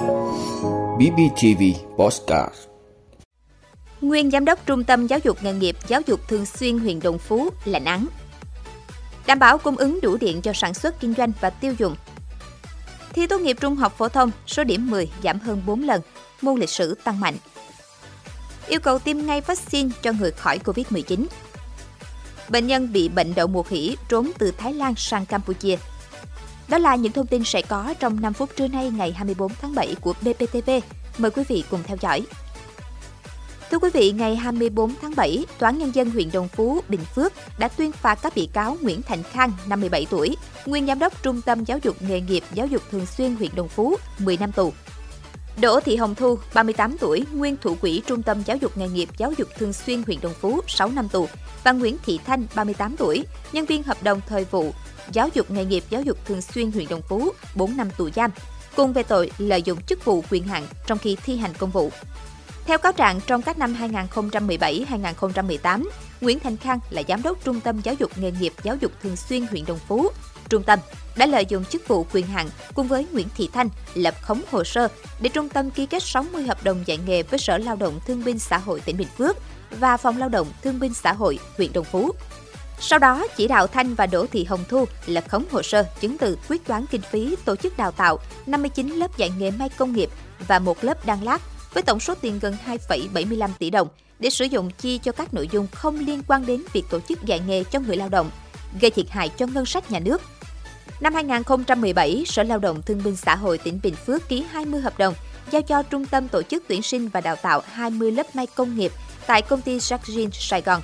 BBTV Postcard Nguyên Giám đốc Trung tâm Giáo dục Nghề nghiệp Giáo dục Thường xuyên huyện Đồng Phú lãnh án. Đảm bảo cung ứng đủ điện cho sản xuất kinh doanh và tiêu dùng. Thi tốt nghiệp trung học phổ thông, số điểm 10 giảm hơn 4 lần, môn lịch sử tăng mạnh. Yêu cầu tiêm ngay vaccine cho người khỏi Covid-19. Bệnh nhân bị bệnh đậu mùa khỉ trốn từ Thái Lan sang Campuchia. Đó là những thông tin sẽ có trong 5 phút trưa nay ngày 24 tháng 7 của BPTV. Mời quý vị cùng theo dõi. Thưa quý vị, ngày 24 tháng 7, Tòa án Nhân dân huyện Đồng Phú, Bình Phước đã tuyên phạt các bị cáo Nguyễn Thành Khang, 57 tuổi, nguyên giám đốc Trung tâm Giáo dục Nghề nghiệp Giáo dục Thường xuyên huyện Đồng Phú, 10 năm tù. Đỗ Thị Hồng Thu, 38 tuổi, nguyên thủ quỹ Trung tâm Giáo dục Nghề nghiệp Giáo dục Thường xuyên huyện Đồng Phú, 6 năm tù và Nguyễn Thị Thanh, 38 tuổi, nhân viên hợp đồng thời vụ Giáo dục Nghề nghiệp Giáo dục Thường xuyên huyện Đồng Phú, 4 năm tù giam, cùng về tội lợi dụng chức vụ quyền hạn trong khi thi hành công vụ. Theo cáo trạng, trong các năm 2017-2018, Nguyễn Thành Khang là giám đốc Trung tâm Giáo dục Nghề nghiệp Giáo dục Thường xuyên huyện Đồng Phú. Trung tâm đã lợi dụng chức vụ quyền hạn cùng với Nguyễn Thị Thanh lập khống hồ sơ để trung tâm ký kết 60 hợp đồng dạy nghề với Sở Lao động Thương binh Xã hội tỉnh Bình Phước và Phòng Lao động Thương binh Xã hội huyện Đồng Phú. Sau đó, chỉ đạo Thanh và Đỗ Thị Hồng Thu lập khống hồ sơ chứng từ quyết toán kinh phí tổ chức đào tạo 59 lớp dạy nghề may công nghiệp và một lớp đan lát với tổng số tiền gần 2,75 tỷ đồng để sử dụng chi cho các nội dung không liên quan đến việc tổ chức dạy nghề cho người lao động, gây thiệt hại cho ngân sách nhà nước. Năm 2017, Sở Lao động Thương binh Xã hội tỉnh Bình Phước ký 20 hợp đồng giao cho Trung tâm tổ chức tuyển sinh và đào tạo 20 lớp may công nghiệp tại công ty Sargin Sài Gòn.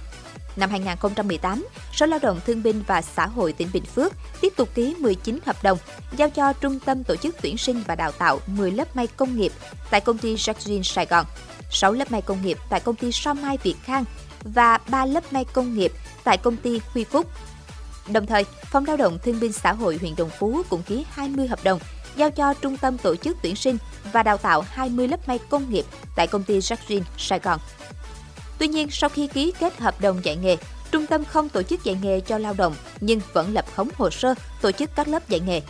Năm 2018, Sở Lao động Thương binh và Xã hội tỉnh Bình Phước tiếp tục ký 19 hợp đồng giao cho Trung tâm tổ chức tuyển sinh và đào tạo 10 lớp may công nghiệp tại công ty Jacqueline Sài Gòn, 6 lớp may công nghiệp tại công ty Sao Mai Việt Khang và 3 lớp may công nghiệp tại công ty Huy Phúc. Đồng thời, Phòng Lao động Thương binh Xã hội huyện Đồng Phú cũng ký 20 hợp đồng giao cho Trung tâm tổ chức tuyển sinh và đào tạo 20 lớp may công nghiệp tại công ty Jacqueline Sài Gòn. Tuy nhiên, sau khi ký kết hợp đồng dạy nghề, trung tâm không tổ chức dạy nghề cho lao động nhưng vẫn lập khống hồ sơ tổ chức các lớp dạy nghề.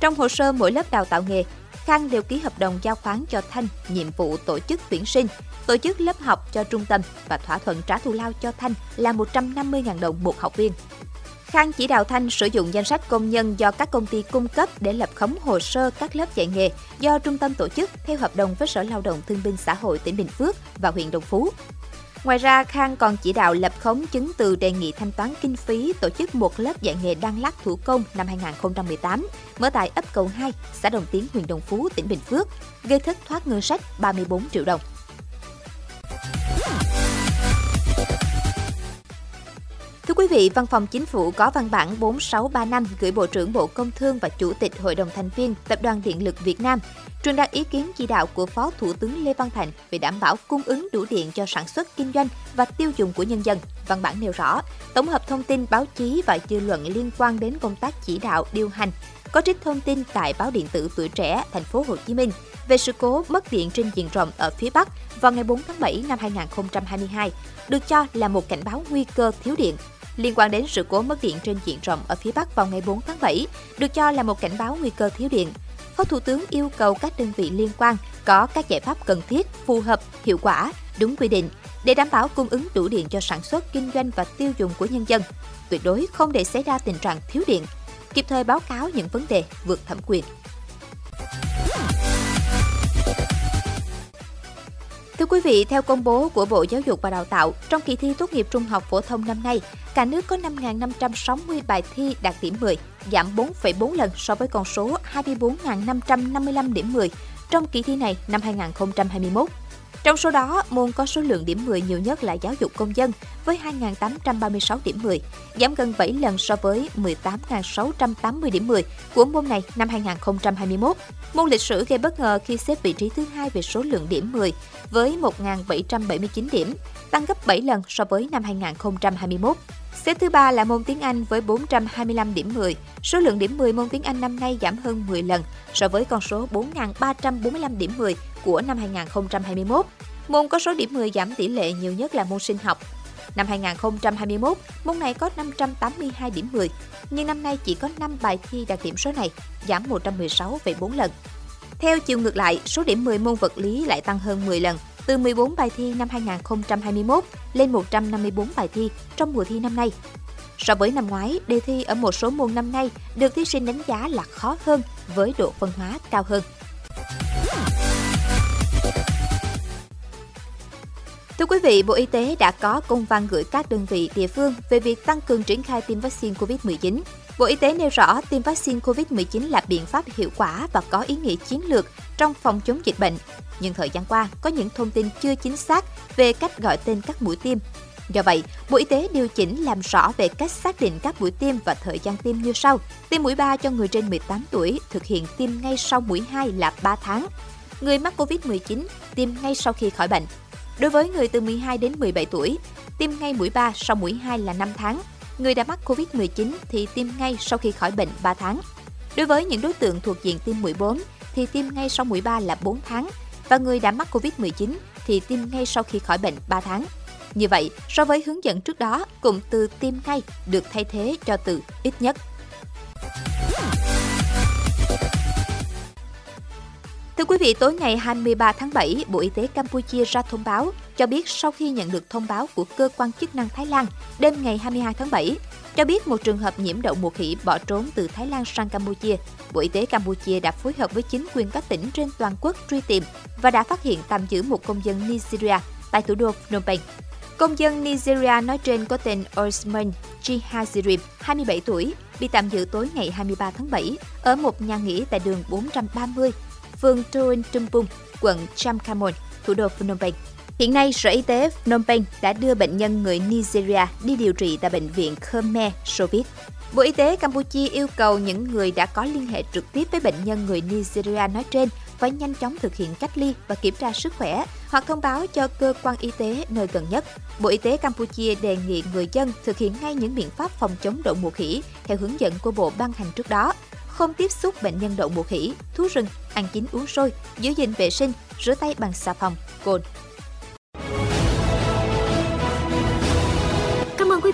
Trong hồ sơ mỗi lớp đào tạo nghề, Khang đều ký hợp đồng giao khoán cho Thanh nhiệm vụ tổ chức tuyển sinh, tổ chức lớp học cho trung tâm và thỏa thuận trả thù lao cho Thanh là 150.000 đồng một học viên. Khang chỉ đạo Thanh sử dụng danh sách công nhân do các công ty cung cấp để lập khống hồ sơ các lớp dạy nghề do trung tâm tổ chức theo hợp đồng với Sở Lao động Thương binh Xã hội tỉnh Bình Phước và huyện Đồng Phú. Ngoài ra, Khang còn chỉ đạo lập khống chứng từ đề nghị thanh toán kinh phí tổ chức một lớp dạy nghề đan lát thủ công năm 2018, mở tại ấp Cầu 2, xã Đồng Tiến, huyện Đồng Phú, tỉnh Bình Phước, gây thất thoát ngân sách 34 triệu đồng. Thưa quý vị, Văn phòng Chính phủ có văn bản 4635 gửi Bộ trưởng Bộ Công Thương và Chủ tịch Hội đồng thành viên Tập đoàn Điện lực Việt Nam truyền đạt ý kiến chỉ đạo của Phó Thủ tướng Lê Văn Thành về đảm bảo cung ứng đủ điện cho sản xuất kinh doanh và tiêu dùng của nhân dân. Văn bản nêu rõ, tổng hợp thông tin báo chí và dư luận liên quan đến công tác chỉ đạo điều hành có trích thông tin tại báo điện tử Tuổi Trẻ thành phố Hồ Chí Minh về sự cố mất điện trên diện rộng ở phía Bắc vào ngày 4 tháng 7 năm 2022, được cho là một cảnh báo nguy cơ thiếu điện liên quan đến sự cố mất điện trên diện rộng ở phía Bắc vào ngày 4 tháng 7, được cho là một cảnh báo nguy cơ thiếu điện. Phó Thủ tướng yêu cầu các đơn vị liên quan có các giải pháp cần thiết, phù hợp, hiệu quả, đúng quy định để đảm bảo cung ứng đủ điện cho sản xuất, kinh doanh và tiêu dùng của nhân dân. Tuyệt đối không để xảy ra tình trạng thiếu điện, kịp thời báo cáo những vấn đề vượt thẩm quyền. Quý vị, theo công bố của Bộ Giáo dục và Đào tạo, trong kỳ thi tốt nghiệp trung học phổ thông năm nay, cả nước có 5.560 bài thi đạt điểm 10, giảm 4,4 lần so với con số 24.555 điểm 10 trong kỳ thi này năm 2021. Trong số đó, môn có số lượng điểm 10 nhiều nhất là giáo dục công dân với 2.836 điểm 10, giảm gần 7 lần so với 18.680 điểm 10 của môn này năm 2021. Môn lịch sử gây bất ngờ khi xếp vị trí thứ hai về số lượng điểm 10 với 1.779 điểm, tăng gấp 7 lần so với năm 2021. Xếp thứ ba là môn tiếng Anh với 425 điểm 10. Số lượng điểm 10 môn tiếng Anh năm nay giảm hơn 10 lần so với con số 4.345 điểm 10 của năm 2021. Môn có số điểm 10 giảm tỷ lệ nhiều nhất là môn sinh học. Năm 2021, môn này có 582 điểm 10, nhưng năm nay chỉ có 5 bài thi đạt điểm số này, giảm 116,4 lần. Theo chiều ngược lại, số điểm 10 môn vật lý lại tăng hơn 10 lần, từ 14 bài thi năm 2021 lên 154 bài thi trong mùa thi năm nay. So với năm ngoái, đề thi ở một số môn năm nay được thí sinh đánh giá là khó hơn với độ phân hóa cao hơn. Thưa quý vị, Bộ Y tế đã có công văn gửi các đơn vị địa phương về việc tăng cường triển khai tiêm vaccine COVID-19. Bộ Y tế nêu rõ tiêm vaccine COVID-19 là biện pháp hiệu quả và có ý nghĩa chiến lược trong phòng chống dịch bệnh. Nhưng thời gian qua, có những thông tin chưa chính xác về cách gọi tên các mũi tiêm. Do vậy, Bộ Y tế điều chỉnh làm rõ về cách xác định các mũi tiêm và thời gian tiêm như sau. Tiêm mũi 3 cho người trên 18 tuổi thực hiện tiêm ngay sau mũi 2 là 3 tháng. Người mắc COVID-19 tiêm ngay sau khi khỏi bệnh. Đối với người từ 12 đến 17 tuổi, tiêm ngay mũi 3 sau mũi 2 là 5 tháng. Người đã mắc COVID-19 thì tiêm ngay sau khi khỏi bệnh 3 tháng. Đối với những đối tượng thuộc diện tiêm mũi 4 thì tiêm ngay sau mũi 3 là 4 tháng và người đã mắc COVID-19 thì tiêm ngay sau khi khỏi bệnh 3 tháng. Như vậy, so với hướng dẫn trước đó, cụm từ tiêm ngay được thay thế cho từ ít nhất. Thưa quý vị, tối ngày 23 tháng 7, Bộ Y tế Campuchia ra thông báo cho biết sau khi nhận được thông báo của cơ quan chức năng Thái Lan đêm ngày 22 tháng 7, cho biết một trường hợp nhiễm đậu mùa khỉ bỏ trốn từ Thái Lan sang Campuchia. Bộ Y tế Campuchia đã phối hợp với chính quyền các tỉnh trên toàn quốc truy tìm và đã phát hiện tạm giữ một công dân Nigeria tại thủ đô Phnom Penh. Công dân Nigeria nói trên có tên Osman Jihazirim, 27 tuổi, bị tạm giữ tối ngày 23 tháng 7 ở một nhà nghỉ tại đường 430, phường Turin Tumpung, quận Chamkamon, thủ đô Phnom Penh. Hiện nay, Sở Y tế Phnom Penh đã đưa bệnh nhân người Nigeria đi điều trị tại Bệnh viện Khmer Soviet. Bộ Y tế Campuchia yêu cầu những người đã có liên hệ trực tiếp với bệnh nhân người Nigeria nói trên phải nhanh chóng thực hiện cách ly và kiểm tra sức khỏe hoặc thông báo cho cơ quan y tế nơi gần nhất. Bộ Y tế Campuchia đề nghị người dân thực hiện ngay những biện pháp phòng chống đậu mùa khỉ theo hướng dẫn của Bộ ban hành trước đó, không tiếp xúc bệnh nhân đậu mùa khỉ, thú rừng, ăn chín uống sôi, giữ gìn vệ sinh, rửa tay bằng xà phòng, cồn.